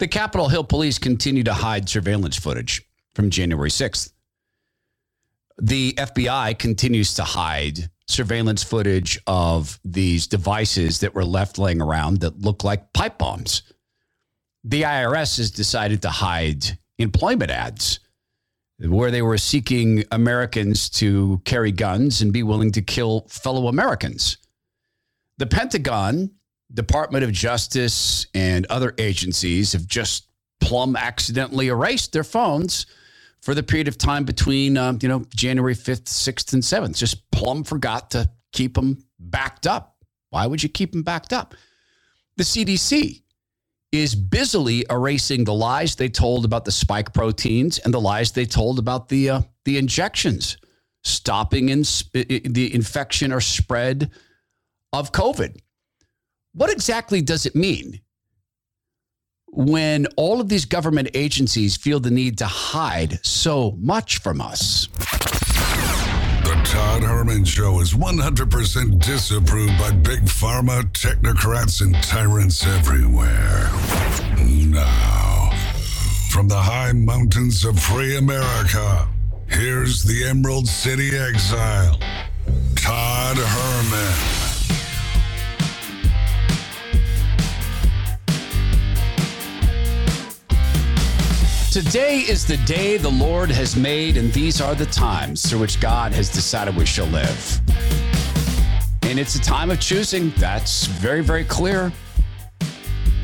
The Capitol Hill police continue to hide surveillance footage from January 6th. The FBI continues to hide surveillance footage of these devices that were left laying around that look like pipe bombs. The IRS has decided to hide employment ads where they were seeking Americans to carry guns and be willing to kill fellow Americans. The Pentagon, Department of Justice, and other agencies have just plumb accidentally erased their phones for the period of time between, um, you know, January 5th, 6th, and 7th. Just plumb forgot to keep them backed up. Why would you keep them backed up? The CDC is busily erasing the lies they told about the spike proteins and the lies they told about the uh, the injections, stopping in the infection or spread of COVID. What exactly does it mean when all of these government agencies feel the need to hide so much from us? The Todd Herman Show is 100% disapproved by big pharma, technocrats, and tyrants everywhere. Now, from the high mountains of free America, here's the Emerald City exile, Todd Herman. Today is the day the Lord has made, and these are the times through which God has decided we shall live. And it's a time of choosing. That's very, very clear.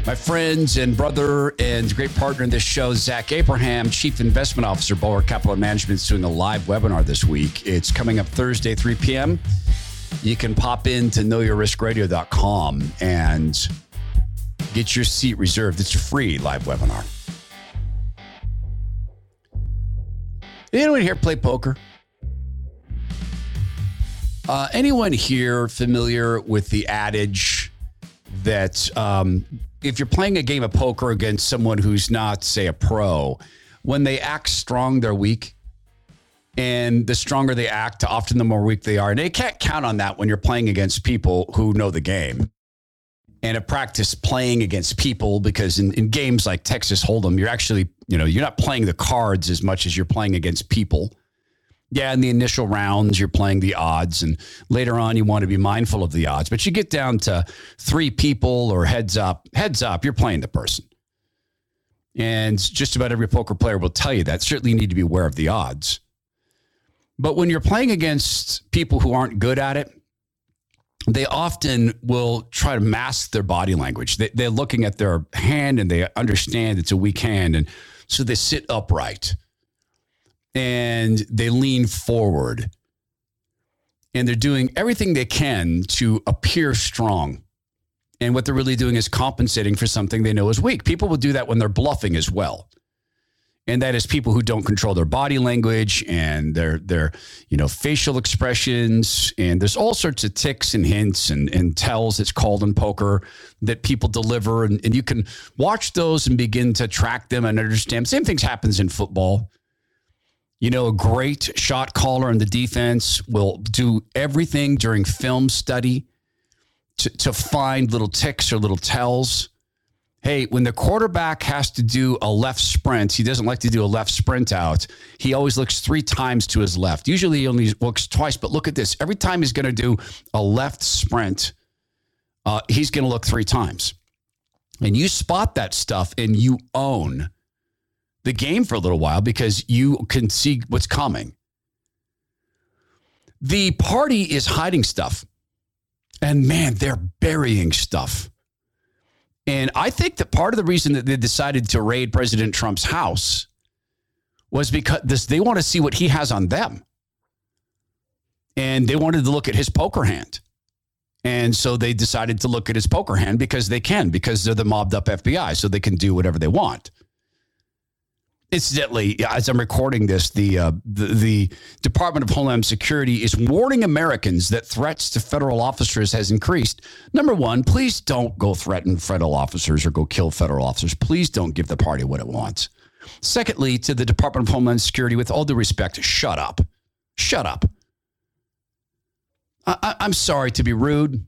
My friends and brother and great partner in this show, Zach Abraham, Chief Investment Officer, Bulwark Capital Management, is doing a live webinar this week. It's coming up Thursday, 3 p.m. You can pop in to knowyourriskradio.com and get your seat reserved. It's a free live webinar. Anyone here play poker? Uh, anyone here familiar with the adage that um, if you're playing a game of poker against someone who's not, say, a pro, when they act strong, they're weak? And the stronger they act, often the more weak they are. And they can't count on that when you're playing against people who know the game and have practiced playing against people because in, in games like Texas Hold'em, you're actually, you know, you're not playing the cards as much as you're playing against people. Yeah, in the initial rounds, you're playing the odds, and later on, you want to be mindful of the odds. But you get down to three people or heads up, heads up, you're playing the person. And just about every poker player will tell you that. Certainly, you need to be aware of the odds. But when you're playing against people who aren't good at it, they often will try to mask their body language. They, they're looking at their hand and they understand it's a weak hand. And so they sit upright and they lean forward and they're doing everything they can to appear strong. And what they're really doing is compensating for something they know is weak. People will do that when they're bluffing as well and that is people who don't control their body language and their their you know facial expressions. And there's all sorts of ticks and hints and, and tells it's called in poker that people deliver. And, and you can watch those and begin to track them and understand. Same things happens in football. You know a great shot caller in the defense will do everything during film study to, to find little ticks or little tells hey, when the quarterback has to do a left sprint, he doesn't like to do a left sprint out. He always looks three times to his left. Usually he only looks twice, but look at this. Every time he's going to do a left sprint, uh, he's going to look three times. And you spot that stuff and you own the game for a little while because you can see what's coming. The party is hiding stuff. And man, they're burying stuff. And I think that part of the reason that they decided to raid President Trump's house was because this, they want to see what he has on them. And they wanted to look at his poker hand. And so they decided to look at his poker hand because they can, because they're the mobbed up FBI, so they can do whatever they want. Incidentally, as I'm recording this, the, uh, the, the Department of Homeland Security is warning Americans that threats to federal officers has increased. Number one, please don't go threaten federal officers or go kill federal officers. Please don't give the party what it wants. Secondly, to the Department of Homeland Security, with all due respect, shut up. Shut up. I, I'm sorry to be rude.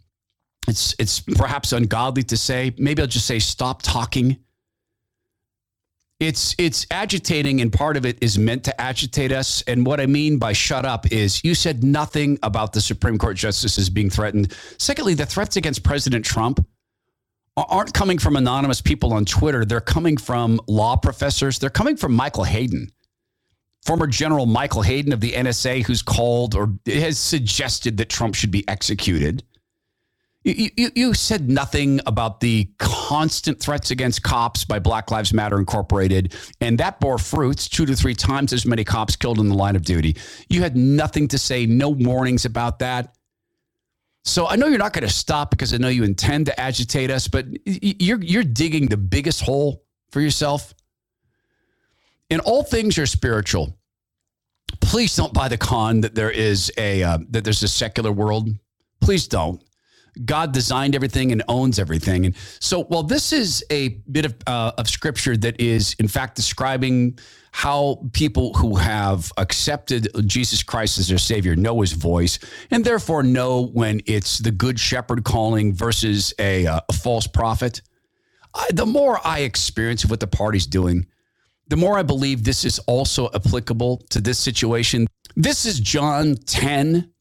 It's it's perhaps ungodly to say. Maybe I'll just say stop talking It's it's agitating, and part of it is meant to agitate us. And what I mean by shut up is you said nothing about the Supreme Court justices being threatened. Secondly, the threats against President Trump aren't coming from anonymous people on Twitter. They're coming from law professors. They're coming from Michael Hayden, former General Michael Hayden of the NSA, who's called or has suggested that Trump should be executed. You, you, you, said nothing about the constant threats against cops by Black Lives Matter Incorporated, and that bore fruits two to three times as many cops killed in the line of duty. You had nothing to say, no warnings about that. So I know you're not going to stop because I know you intend to agitate us, but you're, you're digging the biggest hole for yourself. In all things are spiritual. Please don't buy the con that there is a uh, that there's a secular world. Please don't. God designed everything and owns everything. And so, while this is a bit of, uh, of scripture that is, in fact, describing how people who have accepted Jesus Christ as their Savior know His voice, and therefore know when it's the Good Shepherd calling versus a, uh, a false prophet, I, the more I experience what the party's doing, the more I believe this is also applicable to this situation. This is John 10,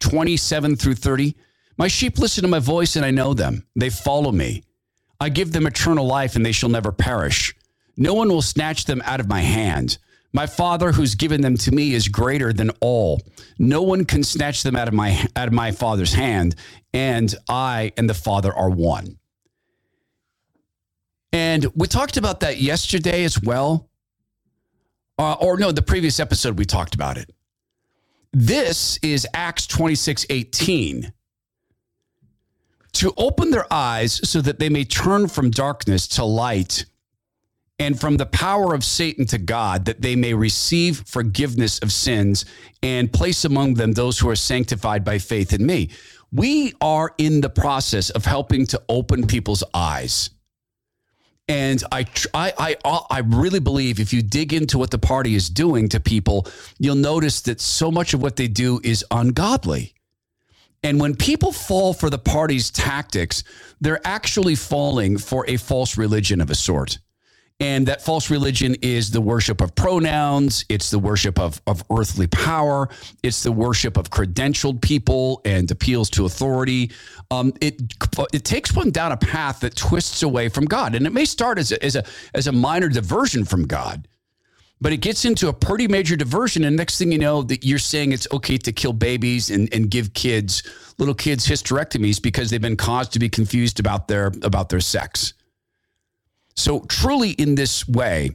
27 through 30. My sheep listen to my voice, and I know them. They follow me. I give them eternal life, and they shall never perish. No one will snatch them out of my hand. My Father, who's given them to me, is greater than all. No one can snatch them out of my out of my Father's hand, and I and the Father are one. And we talked about that yesterday as well. Uh, or no, the previous episode we talked about it. This is Acts 26 18 to open their eyes so that they may turn from darkness to light and from the power of Satan to God, that they may receive forgiveness of sins and place among them those who are sanctified by faith in me. We are in the process of helping to open people's eyes. And I, I, I, I really believe if you dig into what the party is doing to people, you'll notice that so much of what they do is ungodly. And when people fall for the party's tactics, they're actually falling for a false religion of a sort. And that false religion is the worship of pronouns. It's the worship of, of earthly power. It's the worship of credentialed people and appeals to authority. Um, it, it takes one down a path that twists away from God. And it may start as a, as a, as a minor diversion from God but it gets into a pretty major diversion. And next thing you know, that you're saying it's okay to kill babies and, and give kids, little kids, hysterectomies because they've been caused to be confused about their about their sex. So truly, in this way,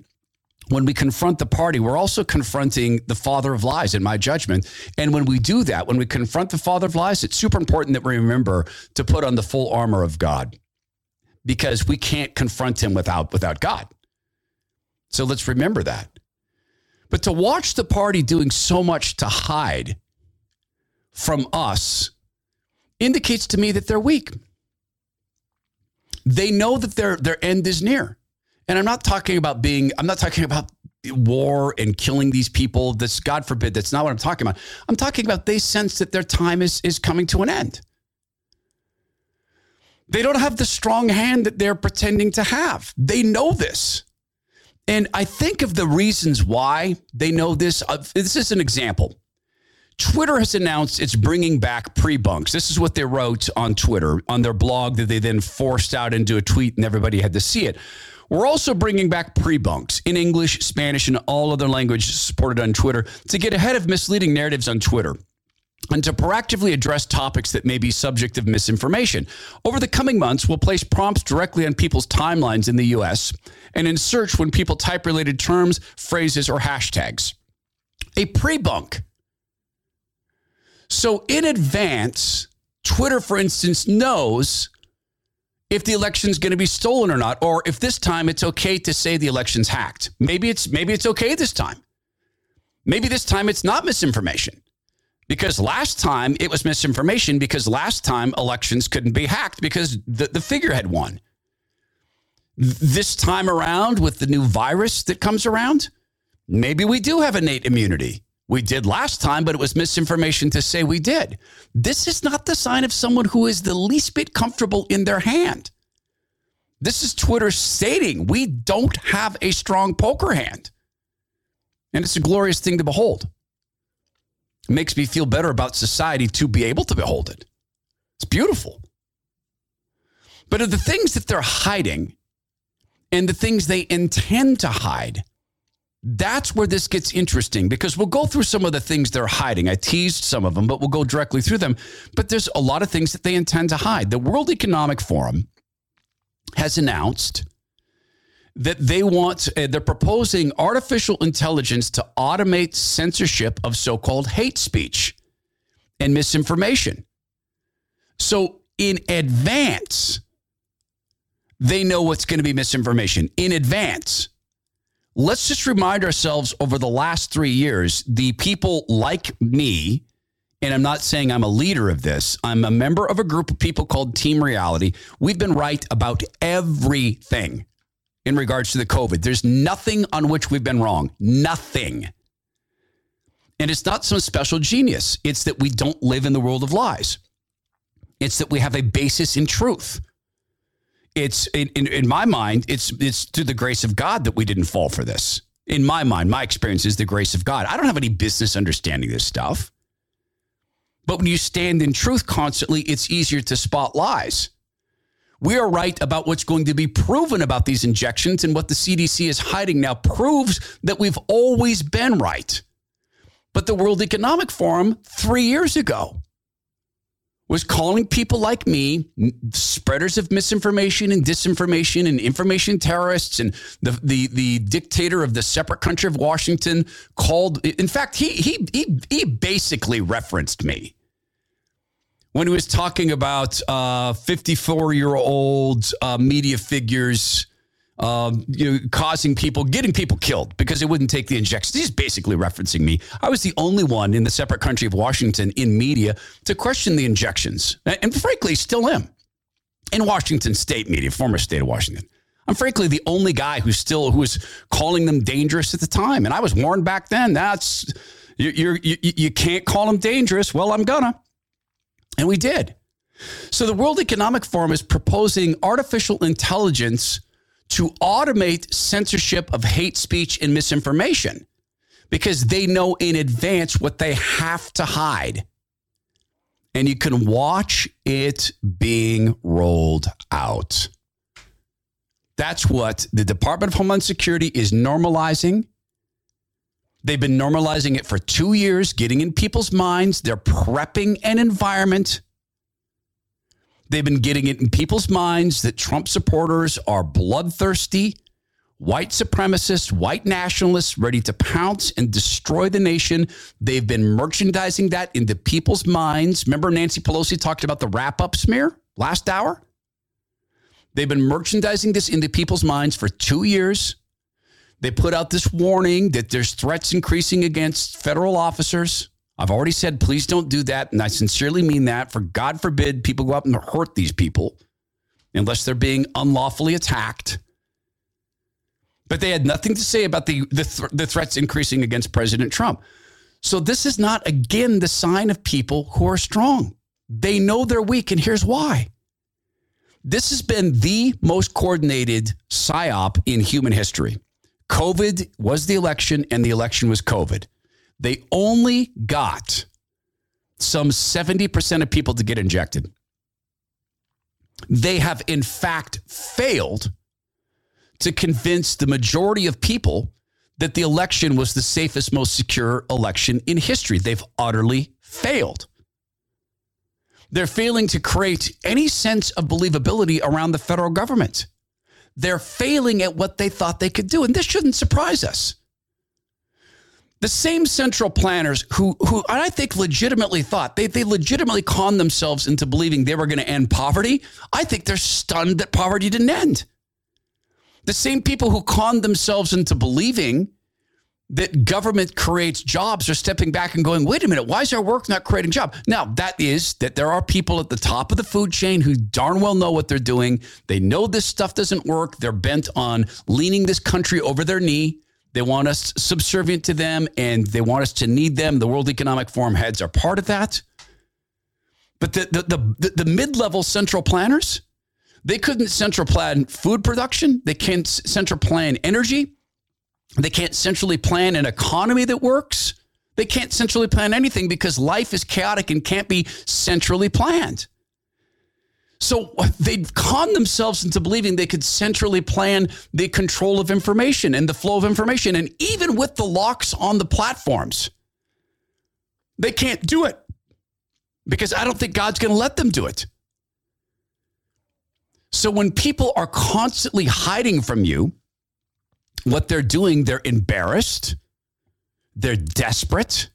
when we confront the party, we're also confronting the father of lies, in my judgment. And when we do that, when we confront the father of lies, it's super important that we remember to put on the full armor of God because we can't confront him without, without God. So let's remember that. But to watch the party doing so much to hide from us indicates to me that they're weak. They know that their their end is near. And I'm not talking about being I'm not talking about war and killing these people. That's God forbid. That's not what I'm talking about. I'm talking about they sense that their time is is coming to an end. They don't have the strong hand that they're pretending to have. They know this. And I think of the reasons why they know this. Uh, this is an example. Twitter has announced it's bringing back pre bunks. This is what they wrote on Twitter, on their blog that they then forced out into a tweet and everybody had to see it. We're also bringing back pre bunks in English, Spanish, and all other languages supported on Twitter to get ahead of misleading narratives on Twitter and to proactively address topics that may be subject of misinformation. Over the coming months, we'll place prompts directly on people's timelines in the US and in search when people type related terms, phrases, or hashtags. A pre bunk. So, in advance, Twitter, for instance, knows if the election's going to be stolen or not, or if this time it's okay to say the election's hacked. Maybe it's maybe it's okay this time. Maybe this time it's not misinformation. Because last time it was misinformation because last time elections couldn't be hacked because the, the figurehead won. This time around, with the new virus that comes around, maybe we do have innate immunity. We did last time, but it was misinformation to say we did. This is not the sign of someone who is the least bit comfortable in their hand. This is Twitter stating we don't have a strong poker hand. And it's a glorious thing to behold. It makes me feel better about society to be able to behold it. It's beautiful. But of the things that they're hiding and the things they intend to hide, that's where this gets interesting because we'll go through some of the things they're hiding. I teased some of them, but we'll go directly through them. But there's a lot of things that they intend to hide. The World Economic Forum has announced that they want, uh, they're proposing artificial intelligence to automate censorship of so called hate speech and misinformation. So, in advance, they know what's going to be misinformation. In advance, let's just remind ourselves over the last three years, the people like me, and I'm not saying I'm a leader of this, I'm a member of a group of people called Team Reality. We've been right about everything in regards to the COVID. There's nothing on which we've been wrong. Nothing. And it's not some special genius. It's that we don't live in the world of lies. It's that we have a basis in truth. It's in, in, in my mind, it's it's through the grace of God that we didn't fall for this. In my mind, my experience is the grace of God. I don't have any business understanding this stuff. But when you stand in truth constantly, it's easier to spot lies. We are right about what's going to be proven about these injections, and what the CDC is hiding now proves that we've always been right. But the World Economic Forum three years ago was calling people like me spreaders of misinformation and disinformation and information terrorists and the, the, the dictator of the separate country of Washington called in fact he he he, he basically referenced me when he was talking about 54 uh, year old uh, media figures um, you know, causing people, getting people killed because they wouldn't take the injections. He's basically referencing me. I was the only one in the separate country of Washington in media to question the injections, and frankly, still am in Washington state media, former state of Washington. I'm frankly the only guy who's still who was calling them dangerous at the time, and I was warned back then. That's you you you can't call them dangerous. Well, I'm gonna, and we did. So the World Economic Forum is proposing artificial intelligence to automate censorship of hate speech and misinformation because they know in advance what they have to hide. And you can watch it being rolled out. That's what the Department of Homeland Security is normalizing. They've been normalizing it for two years, getting in people's minds. They're prepping an environment They've been getting it in people's minds that Trump supporters are bloodthirsty, white supremacists, white nationalists ready to pounce and destroy the nation. They've been merchandising that into people's minds. Remember, Nancy Pelosi talked about the wrap up smear last hour? They've been merchandising this into people's minds for two years. They put out this warning that there's threats increasing against federal officers. I've already said, please don't do that. And I sincerely mean that. For God forbid people go out and hurt these people unless they're being unlawfully attacked. But they had nothing to say about the, the, th- the threats increasing against President Trump. So this is not, again, the sign of people who are strong. They know they're weak, and here's why. This has been the most coordinated psyop in human history. COVID was the election, and the election was COVID. They only got some 70% of people to get injected. They have, in fact, failed to convince the majority of people that the election was the safest, most secure election in history. They've utterly failed. They're failing to create any sense of believability around the federal government. They're failing at what they thought they could do. And this shouldn't surprise us the same central planners who, who I think legitimately thought, they, they legitimately conned themselves into believing they were going to end poverty. I think they're stunned that poverty didn't end. The same people who conned themselves into believing that government creates jobs are stepping back and going, wait a minute, why is our work not creating jobs? Now, that is that there are people at the top of the food chain who darn well know what they're doing. They know this stuff doesn't work. They're bent on leaning this country over their knee. They want us subservient to them and they want us to need them. The World Economic Forum heads are part of that. But the, the, the, the mid level central planners, They couldn't central plan food production. They can't central plan energy. They can't centrally plan an economy that works. They can't centrally plan anything because life is chaotic and can't be centrally planned. So they've conned themselves into believing they could centrally plan the control of information and the flow of information. And even with the locks on the platforms, they can't do it because I don't think God's going to let them do it. So when people are constantly hiding from you, what they're doing, they're embarrassed, they're desperate,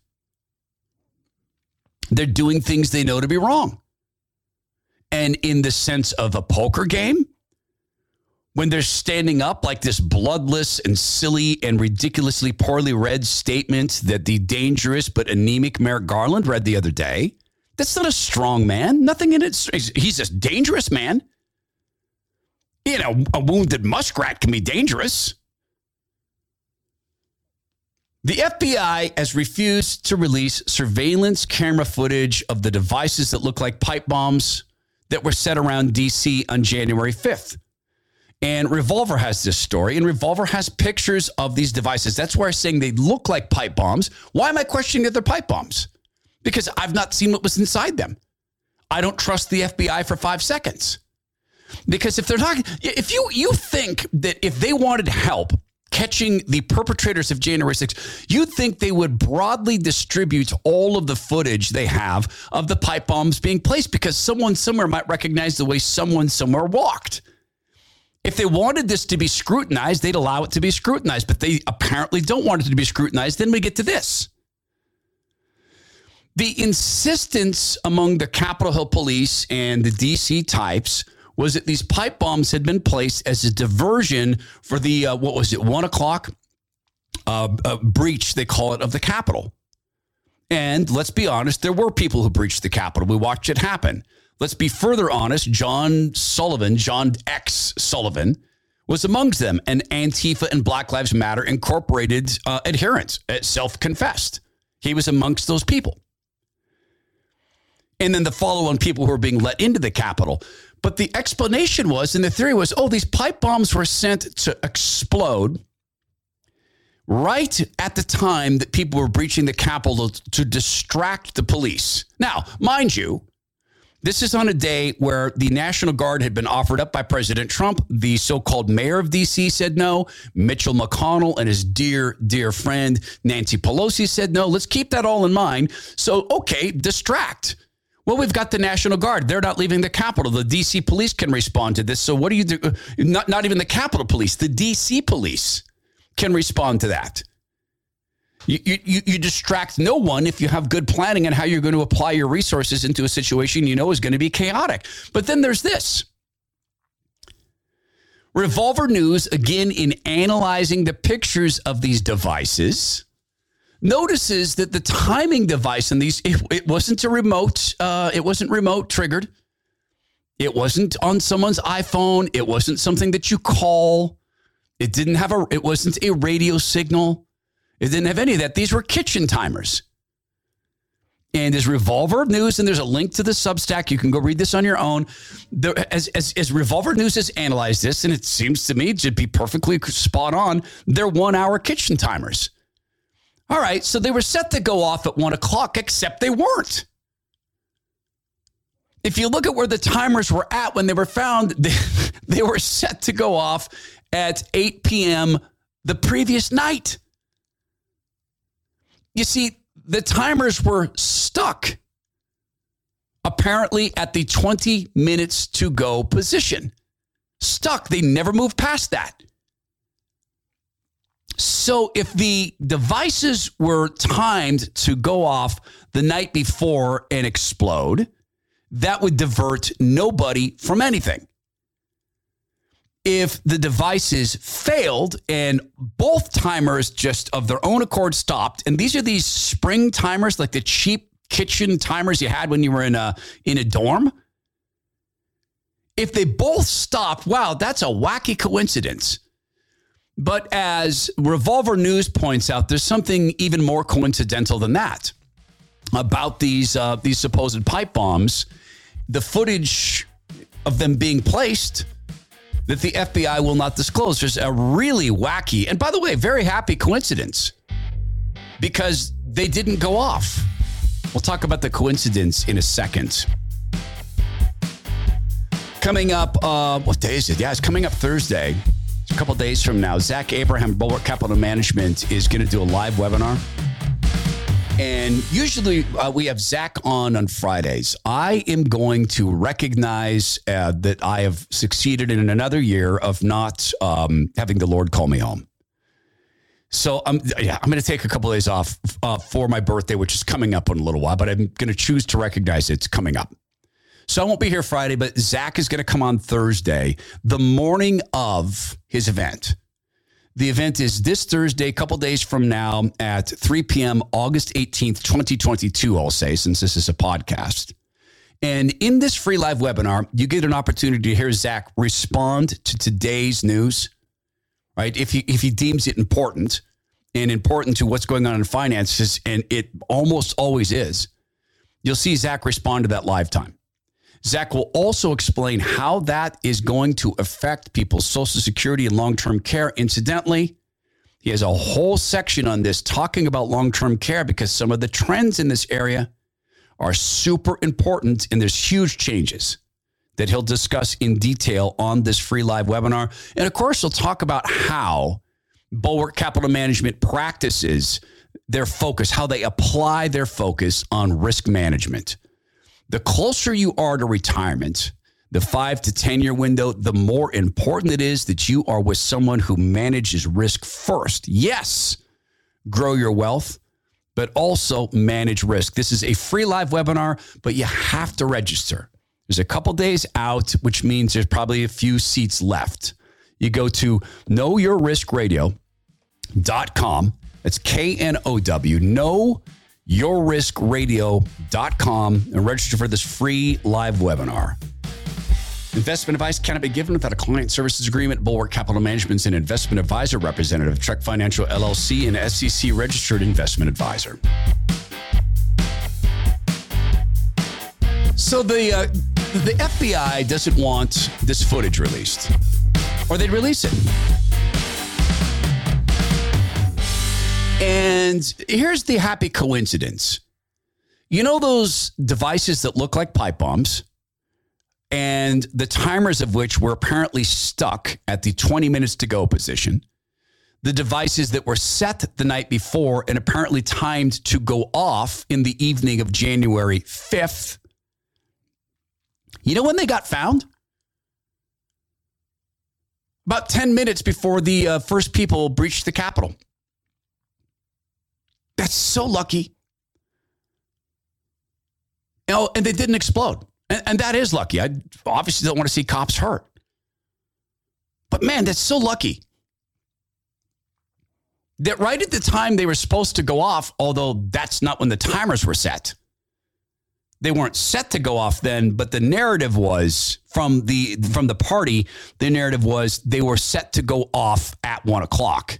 they're doing things they know to be wrong. And in the sense of a poker game, when they're standing up like this bloodless and silly and ridiculously poorly read statement that the dangerous but anemic Merrick Garland read the other day, that's not a strong man. Nothing in it. He's a dangerous man. You know, a wounded muskrat can be dangerous. The FBI has refused to release surveillance camera footage of the devices that look like pipe bombs that were set around DC on January 5th. And Revolver has this story, and Revolver has pictures of these devices. That's why I'm saying they look like pipe bombs. Why am I questioning that they're pipe bombs? Because I've not seen what was inside them. I don't trust the FBI for five seconds. Because if they're talking, if you you think that if they wanted help, catching the perpetrators of January 6th, you'd think they would broadly distribute all of the footage they have of the pipe bombs being placed because someone somewhere might recognize the way someone somewhere walked. If they wanted this to be scrutinized, they'd allow it to be scrutinized, but they apparently don't want it to be scrutinized. Then we get to this. The insistence among the Capitol Hill police and the DC types was that these pipe bombs had been placed as a diversion for the, uh, what was it, one o'clock uh, uh, breach, they call it, of the Capitol. And let's be honest, there were people who breached the Capitol. We watched it happen. Let's be further honest. John Sullivan, John X. Sullivan, was amongst them, an Antifa and Black Lives Matter incorporated uh, adherent, uh, self confessed. He was amongst those people. And then the follow on people who were being let into the Capitol. But the explanation was, and the theory was, oh, these pipe bombs were sent to explode right at the time that people were breaching the Capitol to distract the police. Now, mind you, this is on a day where the National Guard had been offered up by President Trump. The so called mayor of DC said no. Mitchell McConnell and his dear, dear friend Nancy Pelosi said no. Let's keep that all in mind. So, okay, distract. Well, we've got the National Guard. They're not leaving the Capitol. The DC police can respond to this. So what do you do? Not, not even the Capitol police, the DC police can respond to that. You, you, you distract no one if you have good planning on how you're going to apply your resources into a situation you know is going to be chaotic. But then there's this. Revolver News, again, in analyzing the pictures of these devices, notices that the timing device in these it, it wasn't a remote uh, it wasn't remote triggered it wasn't on someone's iphone it wasn't something that you call it didn't have a it wasn't a radio signal it didn't have any of that these were kitchen timers and as Revolver News, and there's a link to the Substack. You can go read this on your own. There, as, as, as Revolver News has analyzed this, and it seems to me to be perfectly spot on, they're one hour kitchen timers. All right, so they were set to go off at one o'clock, except they weren't. If you look at where the timers were at when they were found, they, they were set to go off at 8 p.m. the previous night. You see, the timers were stuck apparently at the 20 minutes to go position. Stuck. They never moved past that. So if the devices were timed to go off the night before and explode, that would divert nobody from anything. If the devices failed and both timers just of their own accord stopped, and these are these spring timers, like the cheap kitchen timers you had when you were in a in a dorm. If they both stopped, wow, that's a wacky coincidence. But as Revolver News points out, there's something even more coincidental than that about these uh, these supposed pipe bombs. The footage of them being placed that the FBI will not disclose. There's a really wacky, and by the way, very happy coincidence because they didn't go off. We'll talk about the coincidence in a second. Coming up, uh, what day is it? Yeah, it's coming up Thursday. A couple days from now. Zach Abraham, Bulwark Capital Management, is going to do a live webinar. And usually uh, we have Zach on on Fridays. I am going to recognize uh, that I have succeeded in another year of not um, having the Lord call me home. So I'm yeah, I'm going to take a couple of days off uh, for my birthday, which is coming up in a little while, but I'm going to choose to recognize it's coming up. So I won't be here Friday, but Zach is going to come on Thursday, the morning of his event. The event is this Thursday, a couple days from now at 3 p.m., August 18th, 2022, I'll say, since this is a podcast. And in this free live webinar, you get an opportunity to hear Zach respond to today's news, right? If he, if he deems it important and important to what's going on in finances, and it almost always is, you'll see Zach respond to that live time. Zach will also explain how that is going to affect people's Social Security and long term care. Incidentally, he has a whole section on this talking about long term care because some of the trends in this area are super important and there's huge changes that he'll discuss in detail on this free live webinar. And of course, he'll talk about how Bulwark Capital Management practices their focus, how they apply their focus on risk management. The closer you are to retirement, the five to 10 year window, the more important it is that you are with someone who manages risk first. Yes, grow your wealth, but also manage risk. This is a free live webinar, but you have to register. There's a couple days out, which means there's probably a few seats left. You go to knowyourriskradio.com. That's K N O W. Know yourriskradio.com and register for this free live webinar. Investment advice cannot be given without a client services agreement. Bulwark Capital Management is an investment advisor representative, Trek Financial LLC, and SEC registered investment advisor. So the uh, the FBI doesn't want this footage released, or they'd release it. And here's the happy coincidence. You know those devices that look like pipe bombs and the timers of which were apparently stuck at the 20 minutes to go position? The devices that were set the night before and apparently timed to go off in the evening of January 5th. You know when they got found? About 10 minutes before the uh, first people breached the Capitol. That's so lucky. You know, and they didn't explode. And, and that is lucky. I obviously don't want to see cops hurt. But man, that's so lucky. That right at the time they were supposed to go off, although that's not when the timers were set. They weren't set to go off then, but the narrative was from the from the party. The narrative was they were set to go off at one o'clock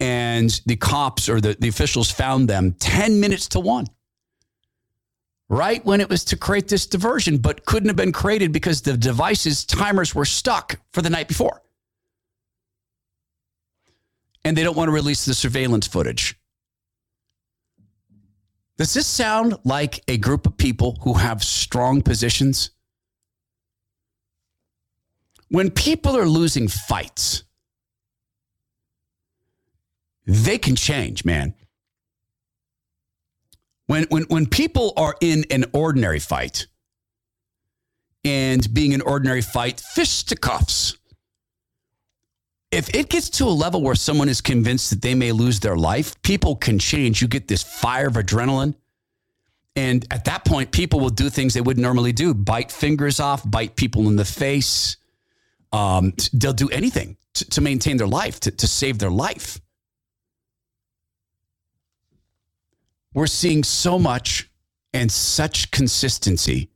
and the cops or the, the officials found them 10 minutes to one right when it was to create this diversion, but couldn't have been created because the device's timers were stuck for the night before. And they don't want to release the surveillance footage. Does this sound like a group of people who have strong positions? When people are losing fights, they can change, man. When, when, when people are in an ordinary fight, and being an ordinary fight, fisticuffs. If it gets to a level where someone is convinced that they may lose their life, people can change. You get this fire of adrenaline. And at that point, people will do things they wouldn't normally do bite fingers off, bite people in the face. Um, they'll do anything to, to maintain their life, to, to save their life. We're seeing so much and such consistency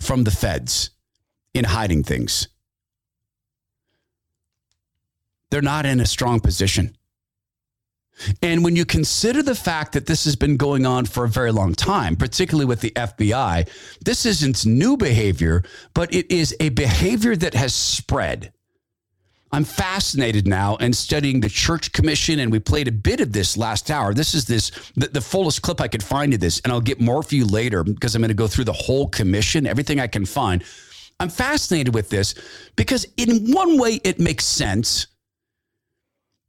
from the feds in hiding things. They're not in a strong position. And when you consider the fact that this has been going on for a very long time, particularly with the FBI, this isn't new behavior, but it is a behavior that has spread. I'm fascinated now and studying the Church Commission, and we played a bit of this last hour. This is this the, the fullest clip I could find of this, and I'll get more for you later because I'm going to go through the whole commission, everything I can find. I'm fascinated with this because, in one way, it makes sense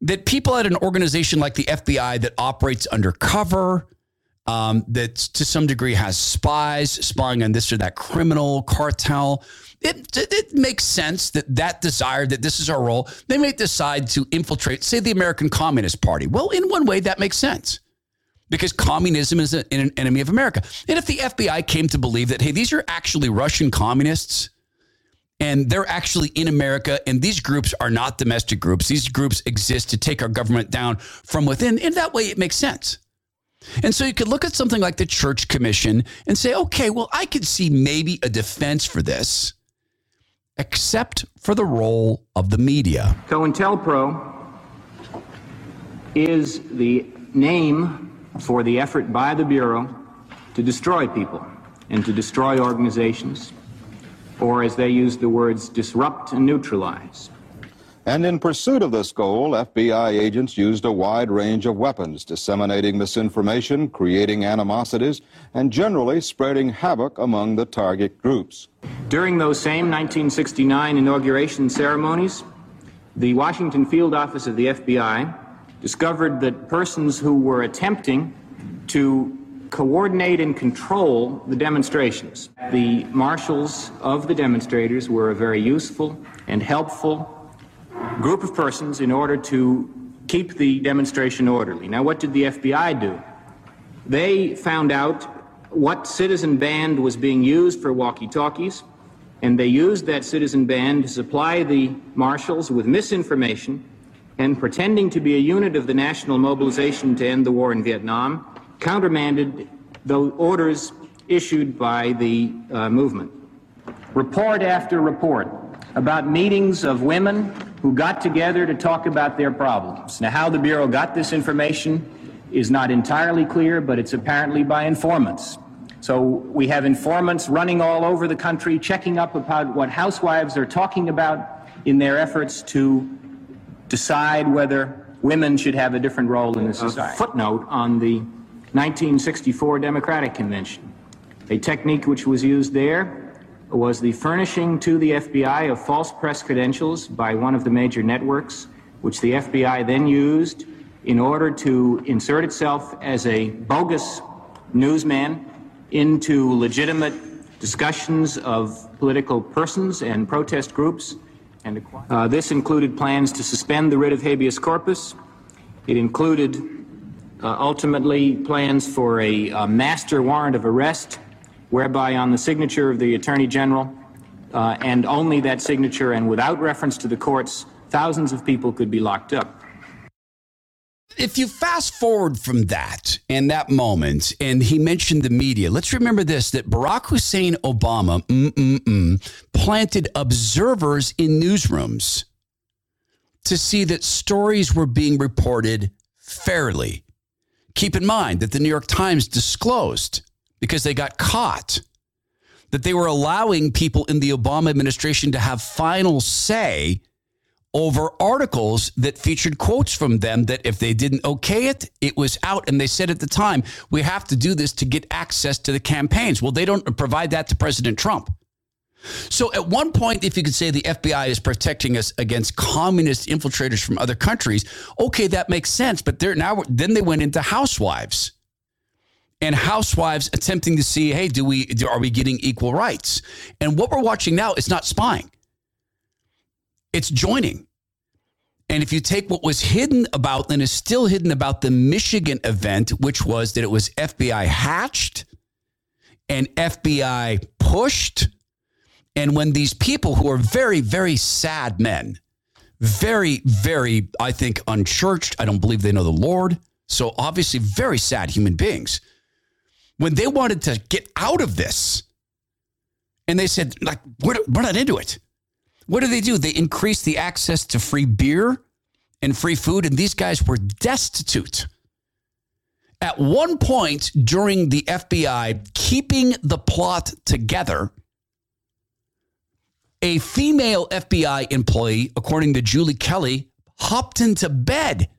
that people at an organization like the FBI that operates undercover, um, that to some degree has spies spying on this or that criminal cartel, it, it makes sense that that desire that this is our role, they may decide to infiltrate, say, the American Communist Party. Well, in one way, that makes sense because communism is an enemy of America. And if the FBI came to believe that, hey, these are actually Russian communists and they're actually in America. And these groups are not domestic groups. These groups exist to take our government down from within. In that way, it makes sense. And so you could look at something like the Church Commission and say, okay, well, I could see maybe a defense for this, except for the role of the media. COINTELPRO is the name for the effort by the Bureau to destroy people and to destroy organizations or as they use the words, disrupt and neutralize. And in pursuit of this goal, FBI agents used a wide range of weapons, disseminating misinformation, creating animosities, and generally spreading havoc among the target groups. During those same 1969 inauguration ceremonies, the Washington field office of the FBI discovered that persons who were attempting to coordinate and control the demonstrations. The marshals of the demonstrators were a very useful and helpful group of persons in order to keep the demonstration orderly. Now, what did the FBI do? They found out what citizen band was being used for walkie talkies, and they used that citizen band to supply the marshals with misinformation and pretending to be a unit of the national mobilization to end the war in Vietnam countermanded the orders issued by the uh, movement. Report after report about meetings of women who got together to talk about their problems. Now, how the Bureau got this information is not entirely clear, but it's apparently by informants. So we have informants running all over the country, checking up about what housewives are talking about in their efforts to decide whether women should have a different role in the society. A footnote on the 1964 Democratic Convention. A technique which was used there was the furnishing to the FBI of false press credentials by one of the major networks, which the FBI then used in order to insert itself as a bogus newsman into legitimate discussions of political persons and protest groups. And uh, this included plans to suspend the writ of habeas corpus. It included uh, ultimately plans for a, a, master warrant of arrest, whereby on the signature of the Attorney General, uh, and only that signature and without reference to the courts, thousands of people could be locked up. If you fast forward from that and that moment, and he mentioned the media, let's remember this that Barack Hussein Obama mm, mm, mm, planted observers in newsrooms to see that stories were being reported fairly Keep in mind that the New York Times disclosed because they got caught that they were allowing people in the Obama administration to have final say over articles that featured quotes from them that if they didn't okay it, it was out. And they said at the time, we have to do this to get access to the campaigns. Well, they don't provide that to President Trump. So at one point, if you could say the FBI is protecting us against communist infiltrators from other countries, okay, that makes sense. But they're now then they went into housewives and housewives attempting to see, hey, do we do, are we getting equal rights? And what we're watching now is not spying; it's joining. And if you take what was hidden about and is still hidden about the Michigan event, which was that it was FBI hatched and FBI pushed and when these people who are very, very sad men, very, very, I think, unchurched, I don't believe they know the Lord. So obviously, very sad human beings. When they wanted to get out of this, and they said, like, we're, we're not into it. What do they do? They increase the access to free beer and free food, and these guys were destitute. At one point during the FBI keeping the plot together, a female FBI employee, according to Julie Kelly, hopped into bed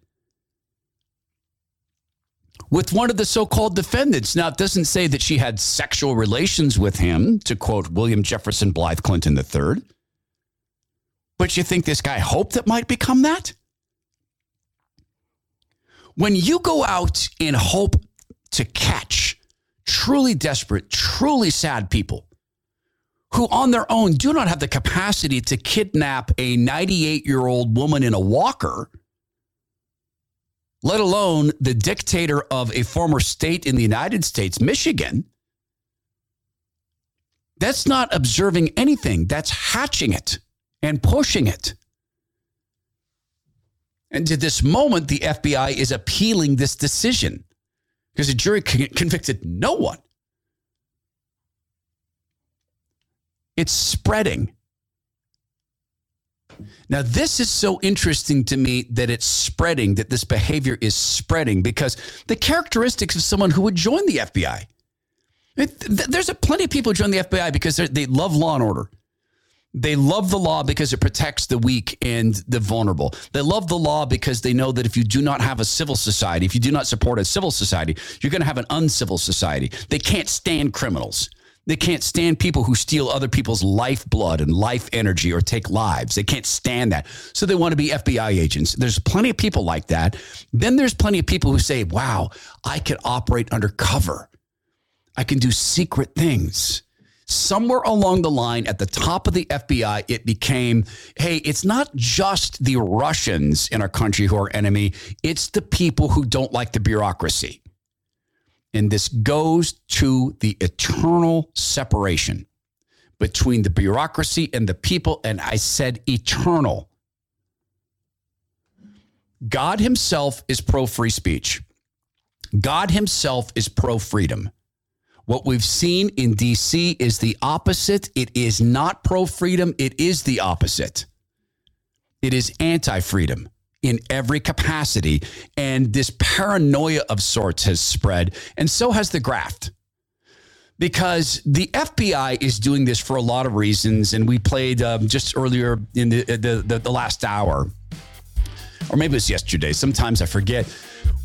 with one of the so called defendants. Now, it doesn't say that she had sexual relations with him, to quote William Jefferson Blythe Clinton III. But you think this guy hoped it might become that? When you go out and hope to catch truly desperate, truly sad people who on their own do not have the capacity to kidnap a 98 year old woman in a walker, let alone the dictator of a former state in the United States, Michigan, that's not observing anything. That's hatching it and pushing it. And to this moment, the FBI is appealing this decision because the jury convicted no one. It's spreading. Now, this is so interesting to me that it's spreading, that this behavior is spreading because the characteristics of someone who would join the FBI. It, there's a, plenty of people who join the FBI because they love law and order. They love the law because it protects the weak and the vulnerable. They love the law because they know that if you do not have a civil society, if you do not support a civil society, you're going to have an uncivil society. They can't stand criminals. They can't stand people who steal other people's lifeblood and life energy or take lives. They can't stand that. So they want to be FBI agents. There's plenty of people like that. Then there's plenty of people who say, wow, I can operate undercover. I can do secret things somewhere along the line at the top of the FBI, it became hey, it's not just the Russians in our country who are enemy, it's the people who don't like the bureaucracy. And this goes to the eternal separation between the bureaucracy and the people. And I said eternal. God Himself is pro free speech. God Himself is pro freedom. What we've seen in DC is the opposite. It is not pro freedom, it is the opposite. It is anti freedom in every capacity. And this paranoia of sorts has spread, and so has the graft. Because the FBI is doing this for a lot of reasons. And we played um, just earlier in the, the, the, the last hour, or maybe it was yesterday. Sometimes I forget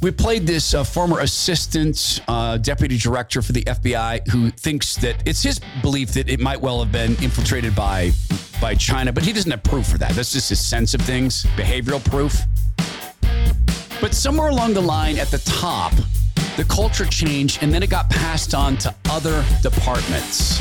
we played this uh, former assistant uh, deputy director for the FBI who thinks that it's his belief that it might well have been infiltrated by by China, but he doesn't have proof for that. That's just his sense of things, behavioral proof. But somewhere along the line at the top, the culture changed and then it got passed on to other departments.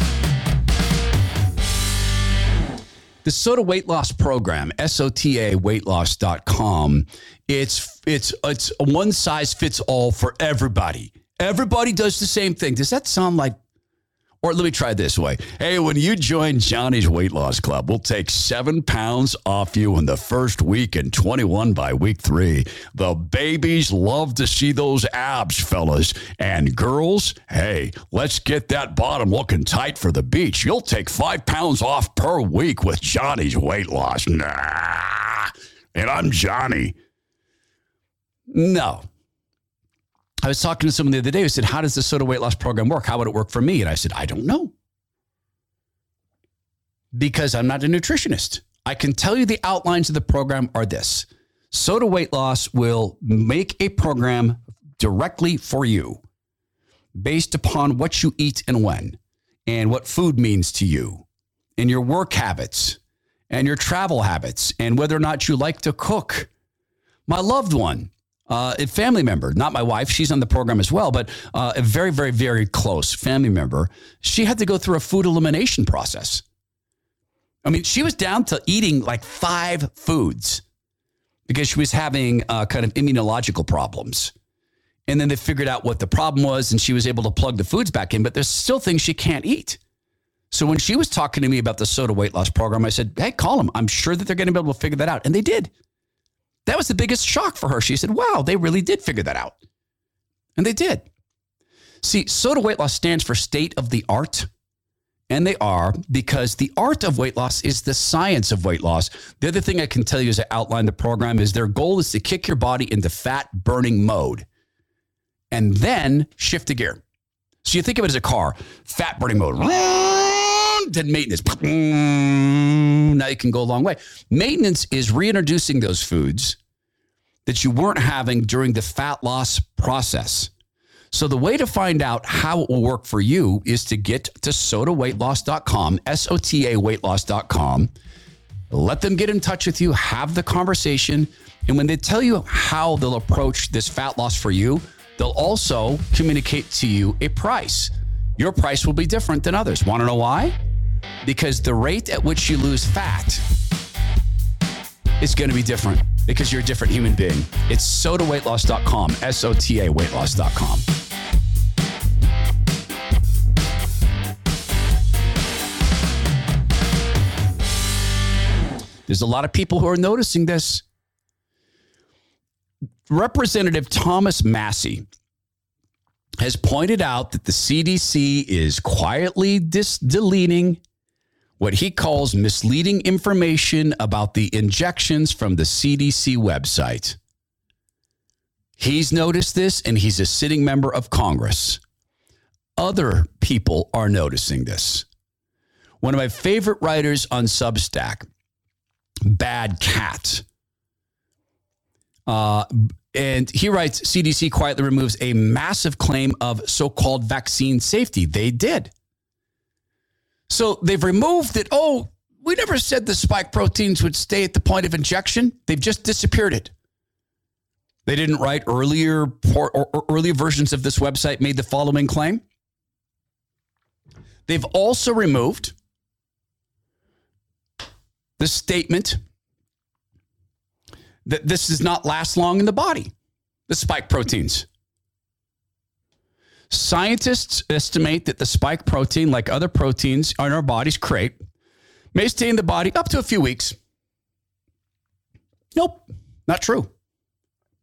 The SOTA weight loss program, S-O-T-A weightloss.com, it's it's it's a one size fits all for everybody. Everybody does the same thing. Does that sound like or let me try this way. Hey, when you join Johnny's Weight Loss Club, we'll take seven pounds off you in the first week and 21 by week three. The babies love to see those abs, fellas. And girls, hey, let's get that bottom looking tight for the beach. You'll take five pounds off per week with Johnny's Weight Loss. Nah. And I'm Johnny. No, I was talking to someone the other day who said, How does the SOTA weight loss program work? How would it work for me? And I said, I don't know. Because I'm not a nutritionist. I can tell you the outlines of the program are this SOTA weight loss will make a program directly for you based upon what you eat and when, and what food means to you, and your work habits, and your travel habits, and whether or not you like to cook. My loved one uh, a family member, not my wife, she's on the program as well, but uh, a very, very, very close family member, she had to go through a food elimination process. I mean, she was down to eating like five foods because she was having uh, kind of immunological problems. And then they figured out what the problem was, and she was able to plug the foods back in, but there's still things she can't eat. So when she was talking to me about the SOTA weight loss program, I said, Hey, call them. I'm sure that they're going to be able to figure that out. And they did. That was the biggest shock for her. She said, wow, they really did figure that out. And they did. See, SOTA weight loss stands for state of the art. And they are because the art of weight loss is the science of weight loss. The other thing I can tell you as I outline the program is their goal is to kick your body into fat burning mode and then shift the gear. So you think of it as a car, fat burning mode, then maintenance. Now you can go a long way. Maintenance is reintroducing those foods that you weren't having during the fat loss process. So the way to find out how it will work for you is to get to sotaweightloss.com, S O T A weightloss.com. Let them get in touch with you, have the conversation, and when they tell you how they'll approach this fat loss for you, they'll also communicate to you a price. Your price will be different than others. Want to know why? Because the rate at which you lose fat is going to be different because you're a different human being. It's sotaweightloss.com, S O T A weightloss.com. There's a lot of people who are noticing this. Representative Thomas Massie has pointed out that the CDC is quietly dis- deleting what he calls misleading information about the injections from the CDC website. He's noticed this and he's a sitting member of Congress. Other people are noticing this. One of my favorite writers on Substack, Bad Cat, uh, and he writes CDC quietly removes a massive claim of so called vaccine safety. They did. So they've removed it. Oh, we never said the spike proteins would stay at the point of injection. They've just disappeared it. They didn't write earlier or, earlier versions of this website made the following claim. They've also removed the statement that this does not last long in the body, the spike proteins. Scientists estimate that the spike protein, like other proteins in our bodies create, may stay in the body up to a few weeks. Nope, not true.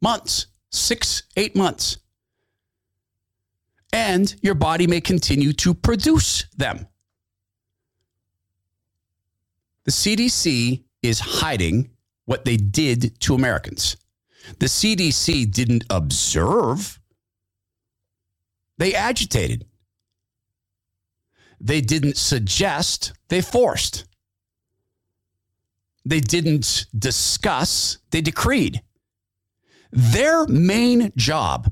Months, six, eight months. And your body may continue to produce them. The CDC is hiding what they did to Americans. The CDC didn't observe, they agitated. They didn't suggest, they forced. They didn't discuss, they decreed. Their main job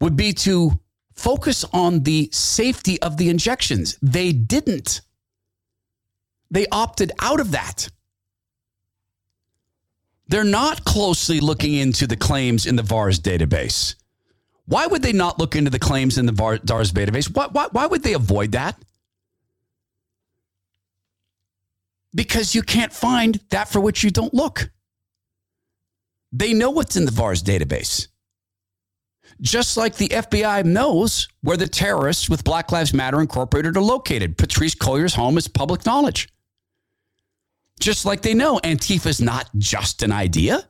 would be to focus on the safety of the injections. They didn't. They opted out of that. They're not closely looking into the claims in the VAERS database. Why would they not look into the claims in the VAERS database? Why, why, why would they avoid that? Because you can't find that for which you don't look. They know what's in the VAERS database. Just like the FBI knows where the terrorists with Black Lives Matter Incorporated are located. Patrisse Cullors' home is public knowledge. Just like they know Antifa is not just an idea.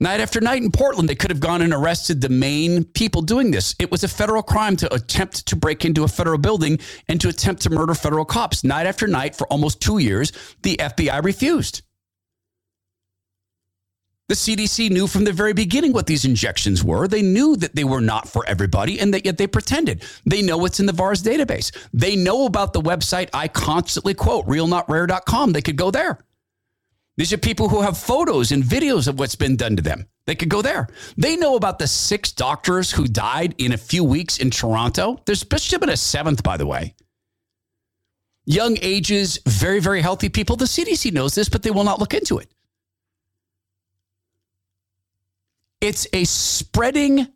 Night after night in Portland, they could have gone and arrested the main people doing this. It was a federal crime to attempt to break into a federal building and to attempt to murder federal cops. Night after night for almost two years, the FBI refused. The CDC knew from the very beginning what these injections were. They knew that they were not for everybody, and that yet they pretended. They know what's in the VAERS database. They know about the website I constantly quote, realnotrare.com. They could go there. These are people who have photos and videos of what's been done to them. They could go there. They know about the six doctors who died in a few weeks in Toronto. There's just been a seventh, by the way. Young ages, very, very healthy people. The CDC knows this, but they will not look into it. It's a spreading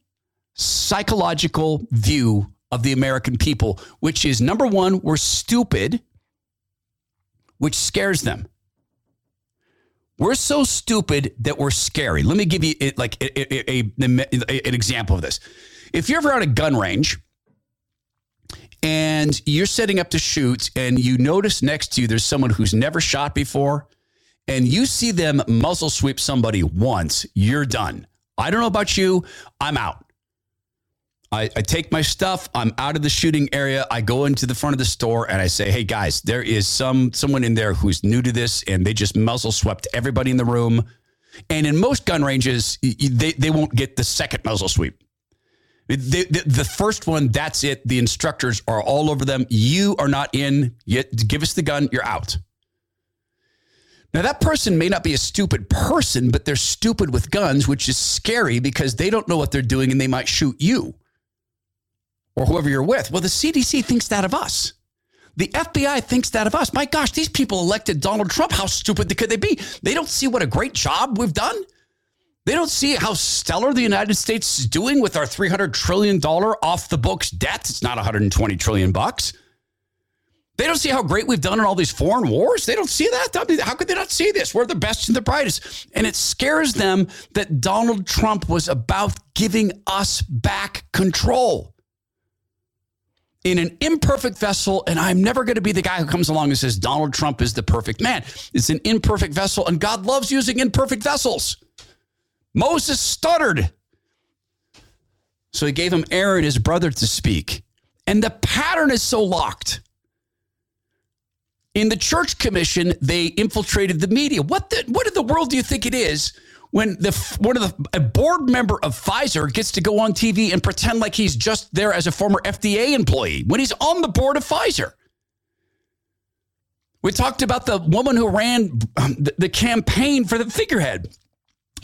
psychological view of the American people, which is number one, we're stupid, which scares them. We're so stupid that we're scary. Let me give you like a, a, a, an example of this. If you're ever at a gun range and you're setting up to shoot and you notice next to you there's someone who's never shot before and you see them muzzle sweep somebody once, you're done. I don't know about you. I'm out. I, I, take my stuff. I'm out of the shooting area. I go into the front of the store and I say, "Hey guys, there is some someone in there who's new to this, and they just muzzle swept everybody in the room." And in most gun ranges, they they won't get the second muzzle sweep. The, the, the, first one, that's it. The instructors are all over them. You are not in. Yet, give us the gun. You're out. Now, that person may not be a stupid person, but they're stupid with guns, which is scary because they don't know what they're doing and they might shoot you or whoever you're with. Well, the CDC thinks that of us. The FBI thinks that of us. My gosh, these people elected Donald Trump. How stupid could they be? They don't see what a great job we've done. They don't see how stellar the United States is doing with our $300 trillion off the books debt. It's not 120 trillion bucks. They don't see how great we've done in all these foreign wars. They don't see that. How could they not see this? We're the best and the brightest. And it scares them that Donald Trump was about giving us back control in an imperfect vessel. And I'm never going to be the guy who comes along and says Donald Trump is the perfect man. It's an imperfect vessel, and God loves using imperfect vessels. Moses stuttered. So he gave him Aaron, his brother, to speak. And the pattern is so locked. In the church commission, they infiltrated the media. What the, what in the world do you think it is when the one of the a board member of Pfizer gets to go on TV and pretend like he's just there as a former FDA employee when he's on the board of Pfizer? We talked about the woman who ran um, the, the campaign for the figurehead.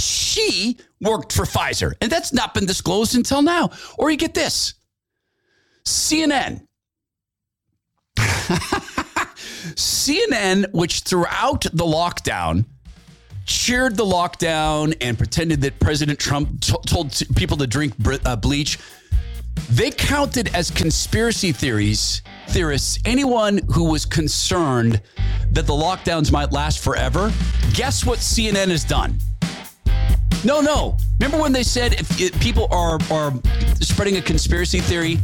She worked for Pfizer, and that's not been disclosed until now. Or you get this CNN. CNN, which throughout the lockdown cheered the lockdown and pretended that President Trump t- told people to drink uh, bleach, they counted as conspiracy theories theorists anyone who was concerned that the lockdowns might last forever. Guess what CNN has done? No, no. Remember when they said if, if people are are spreading a conspiracy theory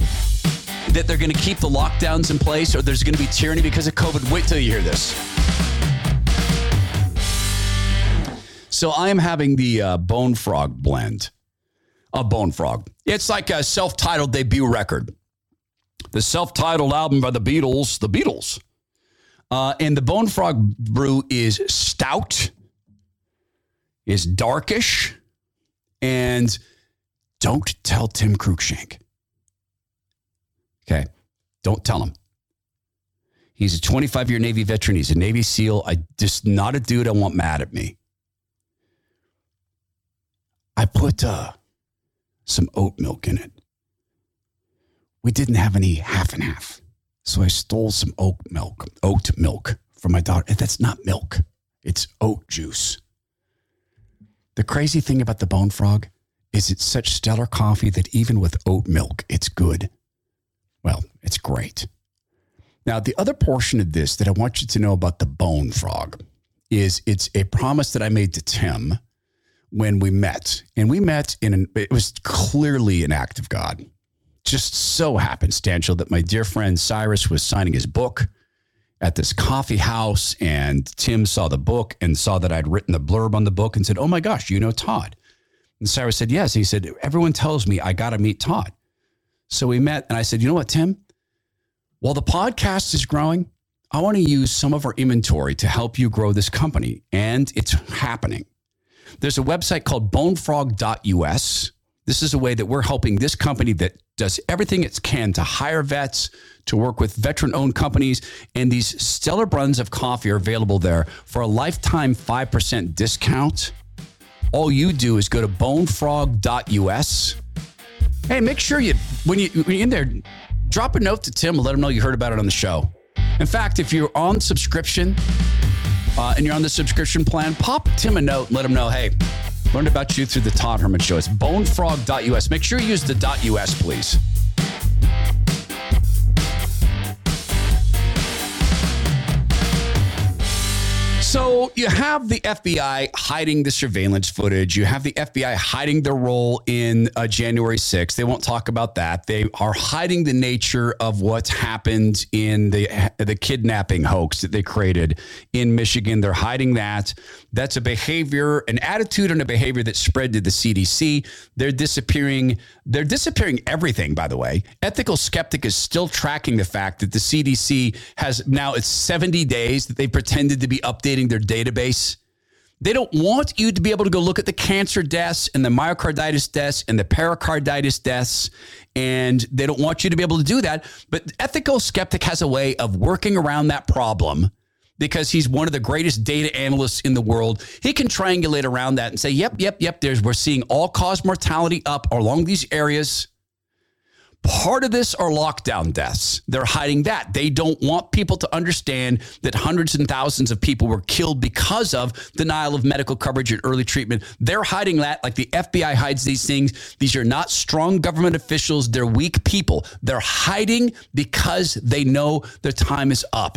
that they're going to keep the lockdowns in place or there's going to be tyranny because of COVID. Wait till you hear this. So I am having the uh, Bone Frog blend of Bone Frog. It's like a self titled debut record. The self titled album by the Beatles, The Beatles. Uh, and the Bone Frog brew is stout, is darkish, and don't tell Tim Cruikshank. Okay. Don't tell him. He's a 25 year Navy veteran. He's a Navy SEAL. I just not a dude I want mad at me. I put uh, some oat milk in it. We didn't have any half and half. So I stole some oat milk, oat milk from my daughter. That's not milk, it's oat juice. The crazy thing about the bone frog is it's such stellar coffee that even with oat milk, it's good. Well, it's great. Now, the other portion of this that I want you to know about the bone frog is it's a promise that I made to Tim when we met. And we met in an, it was clearly an act of God. Just so happenstantial that my dear friend Cyrus was signing his book at this coffee house. And Tim saw the book and saw that I'd written the blurb on the book and said, Oh my gosh, you know Todd. And Cyrus said, Yes. He said, Everyone tells me I got to meet Todd. So we met and I said, you know what, Tim? While the podcast is growing, I want to use some of our inventory to help you grow this company. And it's happening. There's a website called bonefrog.us. This is a way that we're helping this company that does everything it can to hire vets, to work with veteran owned companies. And these stellar brands of coffee are available there for a lifetime 5% discount. All you do is go to bonefrog.us Hey, make sure you when you when you're in there, drop a note to Tim and let him know you heard about it on the show. In fact, if you're on subscription uh, and you're on the subscription plan, pop Tim a note and let him know, hey, learned about you through the Todd Herman show. It's bonefrog.us. Make sure you use the .us, please. So you have the FBI hiding the surveillance footage. You have the FBI hiding their role in uh, January 6th. They won't talk about that. They are hiding the nature of what's happened in the the kidnapping hoax that they created in Michigan. They're hiding that. That's a behavior, an attitude and a behavior that spread to the CDC. They're disappearing. They're disappearing everything, by the way. Ethical Skeptic is still tracking the fact that the CDC has now it's 70 days that they pretended to be updating their database. They don't want you to be able to go look at the cancer deaths and the myocarditis deaths and the pericarditis deaths. And they don't want you to be able to do that. But Ethical Skeptic has a way of working around that problem because he's one of the greatest data analysts in the world. He can triangulate around that and say, yep, yep, yep, there's we're seeing all cause mortality up along these areas. Part of this are lockdown deaths. They're hiding that. They don't want people to understand that hundreds and thousands of people were killed because of denial of medical coverage and early treatment. They're hiding that like the FBI hides these things. These are not strong government officials. They're weak people. They're hiding because they know their time is up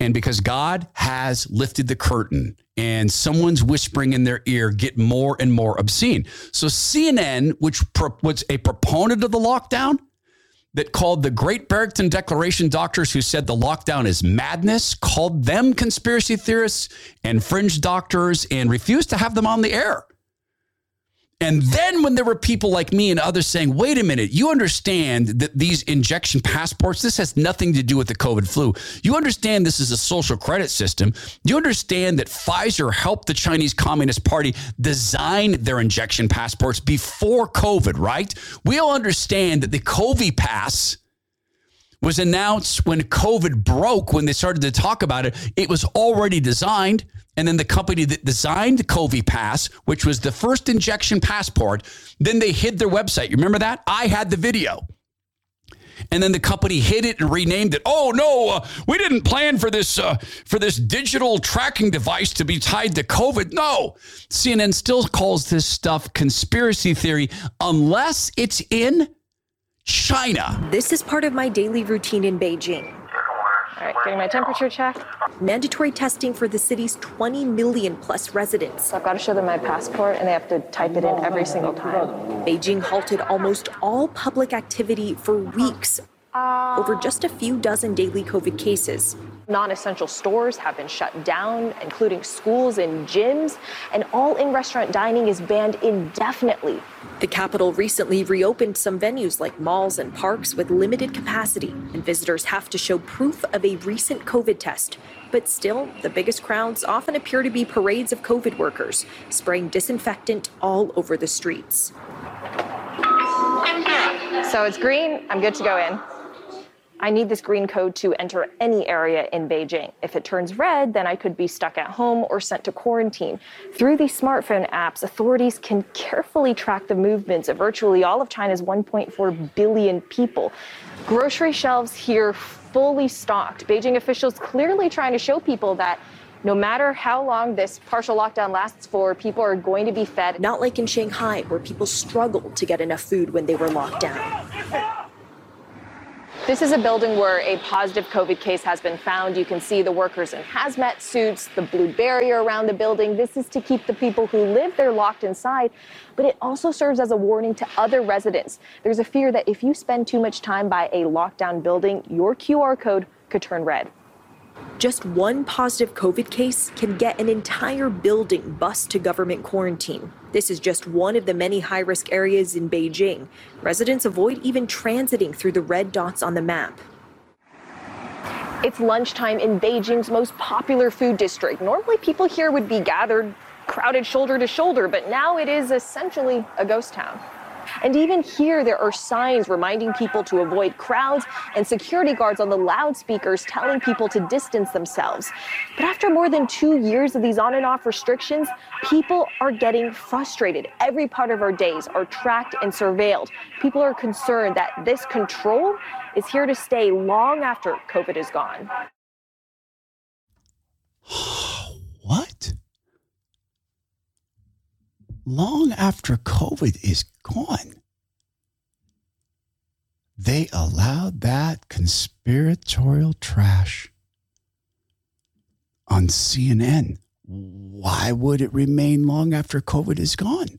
and because God has lifted the curtain and someone's whispering in their ear get more and more obscene. So CNN, which was a proponent of the lockdown, that called the Great Barrington Declaration doctors who said the lockdown is madness, called them conspiracy theorists and fringe doctors and refused to have them on the air. And then when there were people like me and others saying, wait a minute, you understand that these injection passports, this has nothing to do with the COVID flu. You understand this is a social credit system. You understand that Pfizer helped the Chinese Communist Party design their injection passports before COVID, right? We all understand that the COVID pass was announced when COVID broke, when they started to talk about it. It was already designed. And then the company that designed COVID Pass, which was the first injection passport, then they hid their website. You remember that? I had the video. And then the company hid it and renamed it. Oh no, uh, we didn't plan for this uh, for this digital tracking device to be tied to COVID. No, CNN still calls this stuff conspiracy theory unless it's in China. This is part of my daily routine in Beijing. All right, getting my temperature check. Mandatory testing for the city's 20 million plus residents. So I've got to show them my passport and they have to type it in every single time. Beijing halted almost all public activity for weeks over just a few dozen daily COVID cases. Non essential stores have been shut down, including schools and gyms, and all in restaurant dining is banned indefinitely. The capital recently reopened some venues like malls and parks with limited capacity, and visitors have to show proof of a recent COVID test. But still, the biggest crowds often appear to be parades of COVID workers, spraying disinfectant all over the streets. So it's green, I'm good to go in. I need this green code to enter any area in Beijing. If it turns red, then I could be stuck at home or sent to quarantine. Through these smartphone apps, authorities can carefully track the movements of virtually all of China's 1.4 billion people. Grocery shelves here fully stocked. Beijing officials clearly trying to show people that no matter how long this partial lockdown lasts for, people are going to be fed. Not like in Shanghai, where people struggled to get enough food when they were locked down. This is a building where a positive COVID case has been found. You can see the workers in hazmat suits, the blue barrier around the building. This is to keep the people who live there locked inside, but it also serves as a warning to other residents. There's a fear that if you spend too much time by a lockdown building, your QR code could turn red. Just one positive COVID case can get an entire building bust to government quarantine. This is just one of the many high risk areas in Beijing. Residents avoid even transiting through the red dots on the map. It's lunchtime in Beijing's most popular food district. Normally, people here would be gathered, crowded shoulder to shoulder, but now it is essentially a ghost town. And even here, there are signs reminding people to avoid crowds and security guards on the loudspeakers telling people to distance themselves. But after more than two years of these on and off restrictions, people are getting frustrated. Every part of our days are tracked and surveilled. People are concerned that this control is here to stay long after COVID is gone. what? Long after COVID is gone, they allowed that conspiratorial trash on CNN. Why would it remain long after COVID is gone?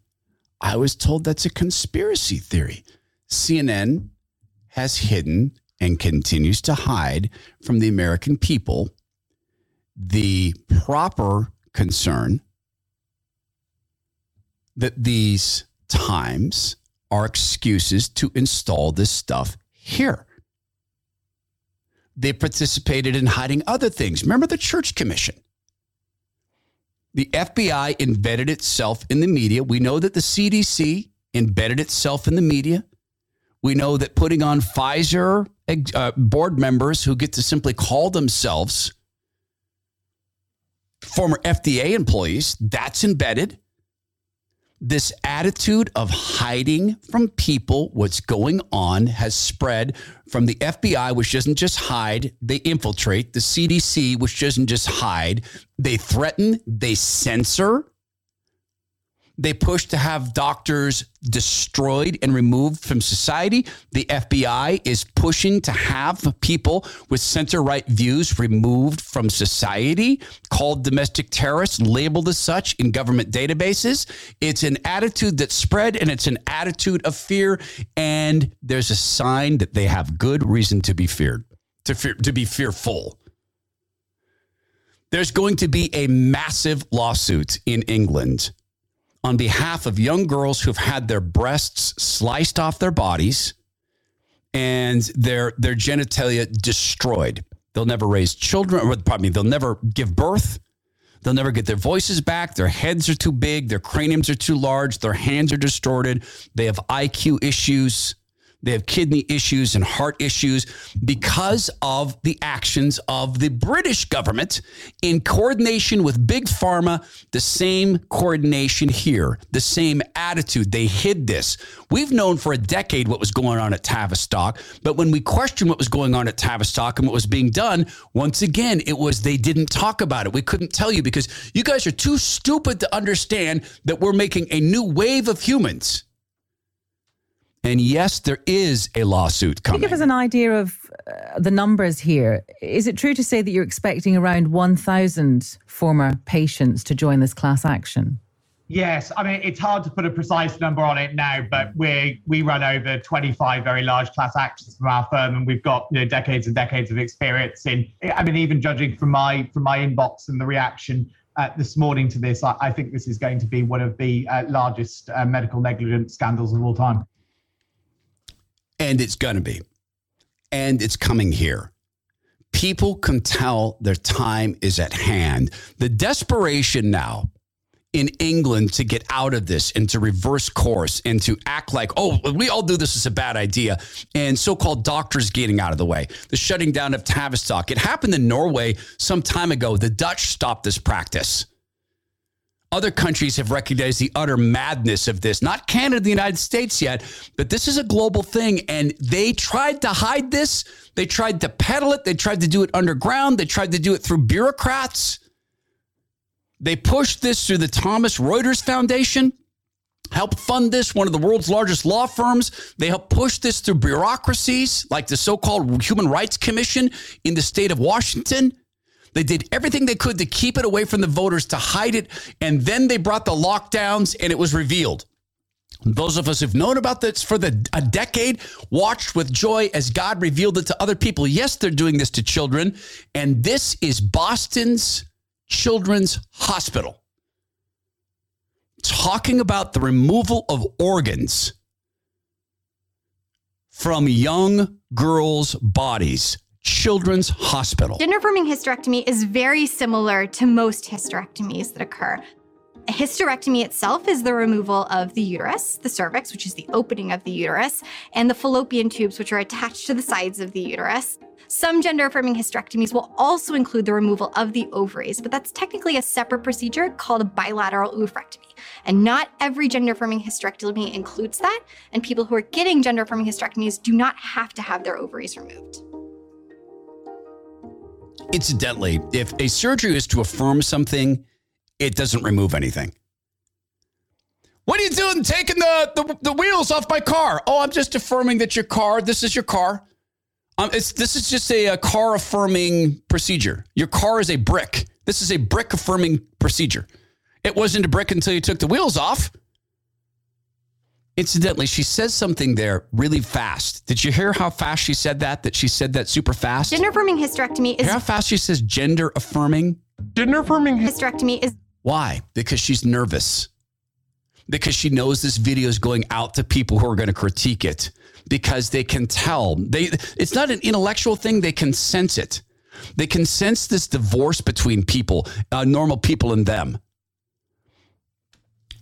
I was told that's a conspiracy theory. CNN has hidden and continues to hide from the American people the proper concern that these times are excuses to install this stuff here. They participated in hiding other things. Remember the Church Commission? The FBI embedded itself in the media. We know that the CDC embedded itself in the media. We know that putting on Pfizer uh, board members who get to simply call themselves former FDA employees, that's embedded this attitude of hiding from people what's going on has spread from the FBI, which doesn't just hide, they infiltrate, the CDC, which doesn't just hide, they threaten, they censor, they push to have doctors destroyed and removed from society. The FBI is pushing to have people with center right views removed from society, called domestic terrorists, labeled as such in government databases. It's an attitude that spread and it's an attitude of fear. And there's a sign that they have good reason to be feared, to, fear, to be fearful. There's going to be a massive lawsuit in England on behalf of young girls who've had their breasts sliced off their bodies and their their genitalia destroyed. They'll never raise children, or pardon me, they'll never give birth. They'll never get their voices back. Their heads are too big. Their craniums are too large. Their hands are distorted. They have IQ issues. They have kidney issues and heart issues because of the actions of the British government in coordination with Big Pharma, the same coordination here, the same attitude. They hid this. We've known for a decade what was going on at Tavistock, but when we questioned what was going on at Tavistock and what was being done, once again, it was they didn't talk about it. We couldn't tell you because you guys are too stupid to understand that we're making a new wave of humans and yes, there is a lawsuit coming. Can you give us an idea of uh, the numbers here? Is it true to say that you're expecting around 1,000 former patients to join this class action? Yes, I mean it's hard to put a precise number on it now, but we we run over 25 very large class actions from our firm, and we've got you know, decades and decades of experience in. I mean, even judging from my from my inbox and the reaction uh, this morning to this, I, I, think this is going to be one of the uh, largest uh, medical negligence scandals of all time. And it's going to be. And it's coming here. People can tell their time is at hand. The desperation now in England to get out of this and to reverse course and to act like, oh, we all do this is a bad idea. And so called doctors getting out of the way, the shutting down of Tavistock. It happened in Norway some time ago. The Dutch stopped this practice. Other countries have recognized the utter madness of this. Not Canada, the United States yet, but this is a global thing. And they tried to hide this. They tried to peddle it. They tried to do it underground. They tried to do it through bureaucrats. They pushed this through the Thomas Reuters Foundation, helped fund this, one of the world's largest law firms. They helped push this through bureaucracies like the so called Human Rights Commission in the state of Washington. They did everything they could to keep it away from the voters, to hide it. And then they brought the lockdowns and it was revealed. Those of us who've known about this for the, a decade watched with joy as God revealed it to other people. Yes, they're doing this to children. And this is Boston's Children's Hospital talking about the removal of organs from young girls' bodies Children's Hospital. Gender affirming hysterectomy is very similar to most hysterectomies that occur. A hysterectomy itself is the removal of the uterus, the cervix, which is the opening of the uterus, and the fallopian tubes, which are attached to the sides of the uterus. Some gender affirming hysterectomies will also include the removal of the ovaries, but that's technically a separate procedure called a bilateral oophorectomy. And not every gender affirming hysterectomy includes that, and people who are getting gender affirming hysterectomies do not have to have their ovaries removed. Incidentally, if a surgery is to affirm something, it doesn't remove anything. What are you doing taking the, the, the wheels off my car? Oh, I'm just affirming that your car, this is your car. Um, it's, this is just a, a car affirming procedure. Your car is a brick. This is a brick affirming procedure. It wasn't a brick until you took the wheels off. Incidentally, she says something there really fast. Did you hear how fast she said that? That she said that super fast? Gender affirming hysterectomy is Hear how fast she says gender affirming? Gender affirming hysterectomy is Why? Because she's nervous. Because she knows this video is going out to people who are going to critique it. Because they can tell. They it's not an intellectual thing, they can sense it. They can sense this divorce between people, uh, normal people and them.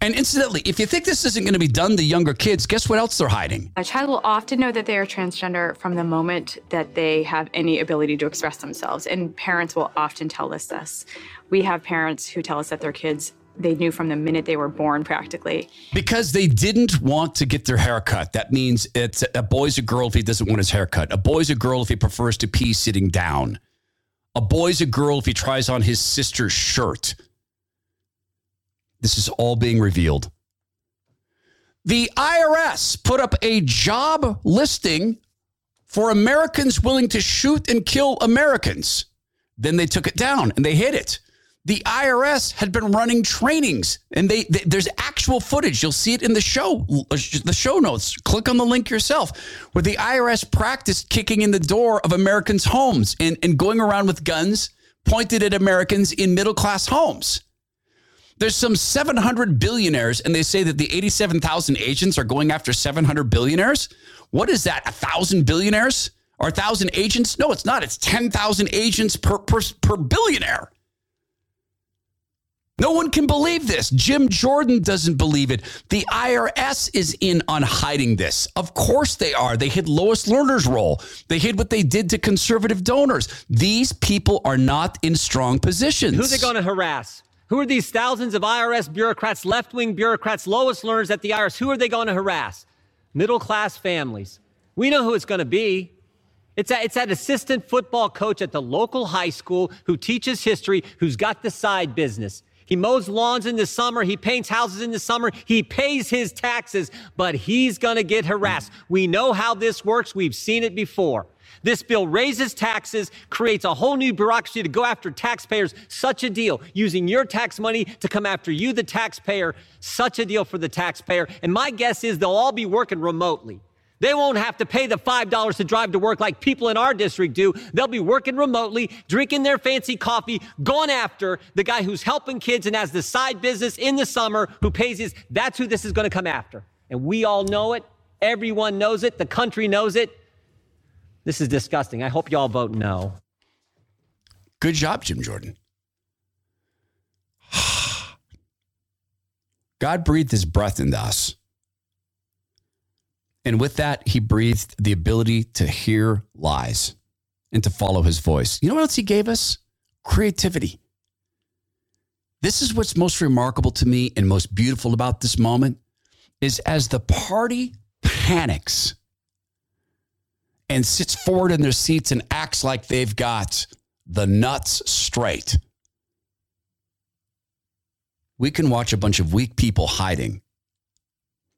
And incidentally, if you think this isn't going to be done to younger kids, guess what else they're hiding? A child will often know that they are transgender from the moment that they have any ability to express themselves, and parents will often tell us this. We have parents who tell us that their kids they knew from the minute they were born practically. Because they didn't want to get their hair cut. That means it's a boy's a girl if he doesn't want his hair cut. A boy's a girl if he prefers to pee sitting down. A boy's a girl if he tries on his sister's shirt. This is all being revealed. The IRS put up a job listing for Americans willing to shoot and kill Americans. Then they took it down and they hid it. The IRS had been running trainings and they, they, there's actual footage. You'll see it in the show, the show notes. Click on the link yourself where the IRS practiced kicking in the door of Americans' homes and, and going around with guns pointed at Americans in middle class homes. There's some 700 billionaires, and they say that the 87,000 agents are going after 700 billionaires. What is that? A thousand billionaires or a thousand agents? No, it's not. It's 10,000 agents per, per, per billionaire. No one can believe this. Jim Jordan doesn't believe it. The IRS is in on hiding this. Of course they are. They hid Lois Lerner's role. They hid what they did to conservative donors. These people are not in strong positions. Who are they going to harass? Who are these thousands of IRS bureaucrats, left wing bureaucrats, Lois Lerners at the IRS? Who are they going to harass? Middle class families. We know who it's going to be. It's, a, it's that assistant football coach at the local high school who teaches history, who's got the side business. He mows lawns in the summer. He paints houses in the summer. He pays his taxes, but he's going to get harassed. We know how this works. We've seen it before. This bill raises taxes, creates a whole new bureaucracy to go after taxpayers. Such a deal. Using your tax money to come after you, the taxpayer. Such a deal for the taxpayer. And my guess is they'll all be working remotely. They won't have to pay the $5 to drive to work like people in our district do. They'll be working remotely, drinking their fancy coffee, going after the guy who's helping kids and has the side business in the summer who pays his. That's who this is going to come after. And we all know it. Everyone knows it. The country knows it. This is disgusting. I hope y'all vote no. Good job, Jim Jordan. God breathed his breath into us. And with that, he breathed the ability to hear lies and to follow his voice. You know what else he gave us? Creativity. This is what's most remarkable to me and most beautiful about this moment is as the party panics and sits forward in their seats and acts like they've got the nuts straight. We can watch a bunch of weak people hiding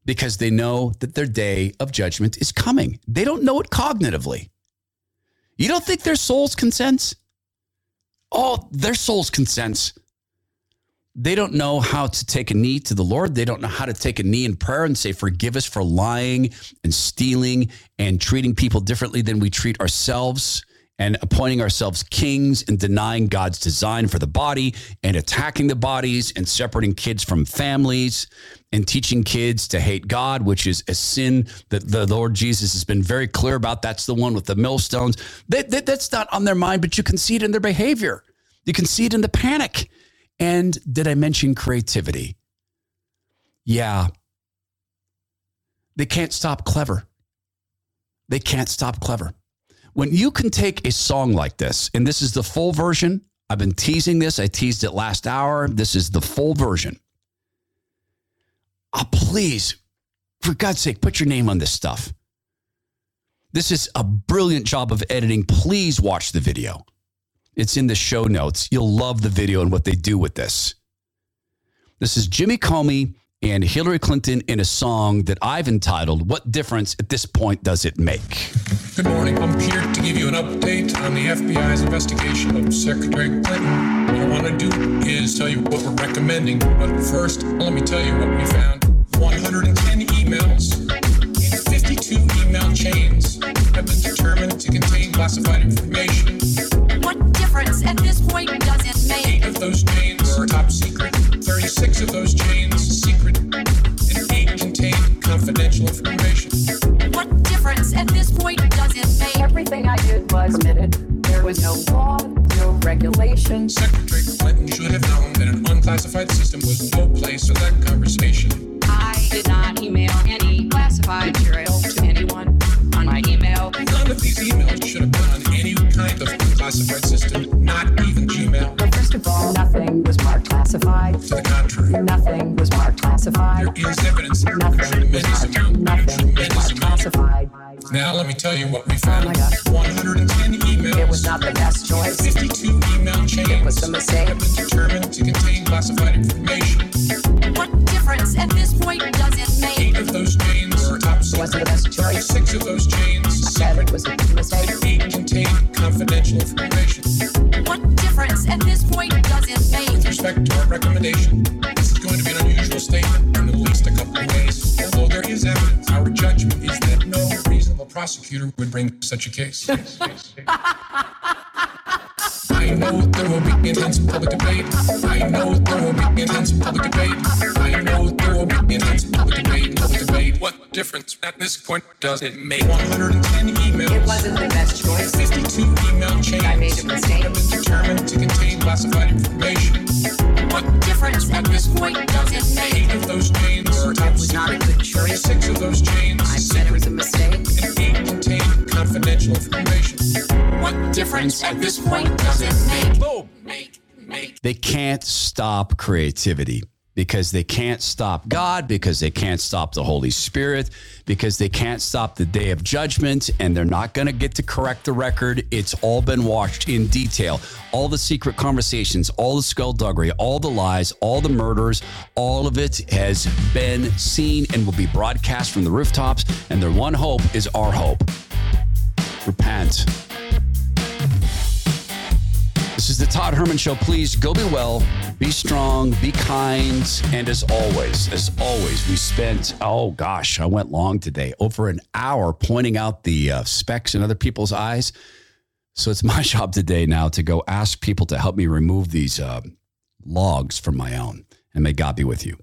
because they know that their day of judgment is coming. They don't know it cognitively. You don't think their souls can sense? Oh, their souls can sense. They don't know how to take a knee to the Lord. They don't know how to take a knee in prayer and say, Forgive us for lying and stealing and treating people differently than we treat ourselves and appointing ourselves kings and denying God's design for the body and attacking the bodies and separating kids from families and teaching kids to hate God, which is a sin that the Lord Jesus has been very clear about. That's the one with the millstones. That, that, that's not on their mind, but you can see it in their behavior. You can see it in the panic. And did I mention creativity? Yeah. They can't stop clever. They can't stop clever. When you can take a song like this, and this is the full version, I've been teasing this. I teased it last hour. This is the full version. Oh, please, for God's sake, put your name on this stuff. This is a brilliant job of editing. Please watch the video. It's in the show notes. You'll love the video and what they do with this. This is Jimmy Comey and Hillary Clinton in a song that I've entitled, What Difference at This Point Does It Make? Good morning. I'm here to give you an update on the FBI's investigation of Secretary Clinton. What I want to do is tell you what we're recommending. But first, let me tell you what we found. 110 emails in 52 email chains have been determined to contain classified information. What difference at this point does it make? Eight of those chains are top secret, 36 of those chains secret, contain confidential information. What difference at this point does it make? Everything I did was admitted. There was no law, no regulation. Secretary Clinton should have known that an unclassified system was no place for that conversation. I did not email any classified material to anyone on my email. None of these emails should have been on any kind of unclassified system, not even Gmail. But first of all, nothing was marked classified. To the contrary, Nothing was marked classified. there is evidence that Nothing was tremendous marked. amount, Nothing was marked classified. Now let me tell you what we found. Oh my God. 110 emails. It was not the best choice. 52 email chains It was a mistake. have been determined to contain classified information. What difference at this point does it make? Eight of those chains were top secret. Wasn't the best choice. Six of those chains Said it was a mistake. And eight contain confidential information. What at this point does it With respect to our recommendation, this is going to be an unusual statement in at least a couple of ways. Although there is evidence, our judgment is that no reasonable prosecutor would bring such a case. I know there will be intense public debate. I know there will be intense public debate. I know What difference at this point does it make? 110 emails. It wasn't the best choice. 52 email chains I made a mistake. have been determined to contain classified information. What difference at this point does it make? Eight of those chains are top. Six of those chains I said it was a mistake. and eight contain confidential information. What difference at this point does it make? Boom. Make. They can't stop creativity because they can't stop God, because they can't stop the Holy Spirit, because they can't stop the day of judgment, and they're not going to get to correct the record. It's all been watched in detail. All the secret conversations, all the skullduggery, all the lies, all the murders, all of it has been seen and will be broadcast from the rooftops. And their one hope is our hope. Repent. This is the Todd Herman Show. Please go be well, be strong, be kind. And as always, as always, we spent, oh gosh, I went long today, over an hour pointing out the uh, in other people's eyes. So it's my job today now to go ask people to help me remove these uh, logs from my own. And may God be with you.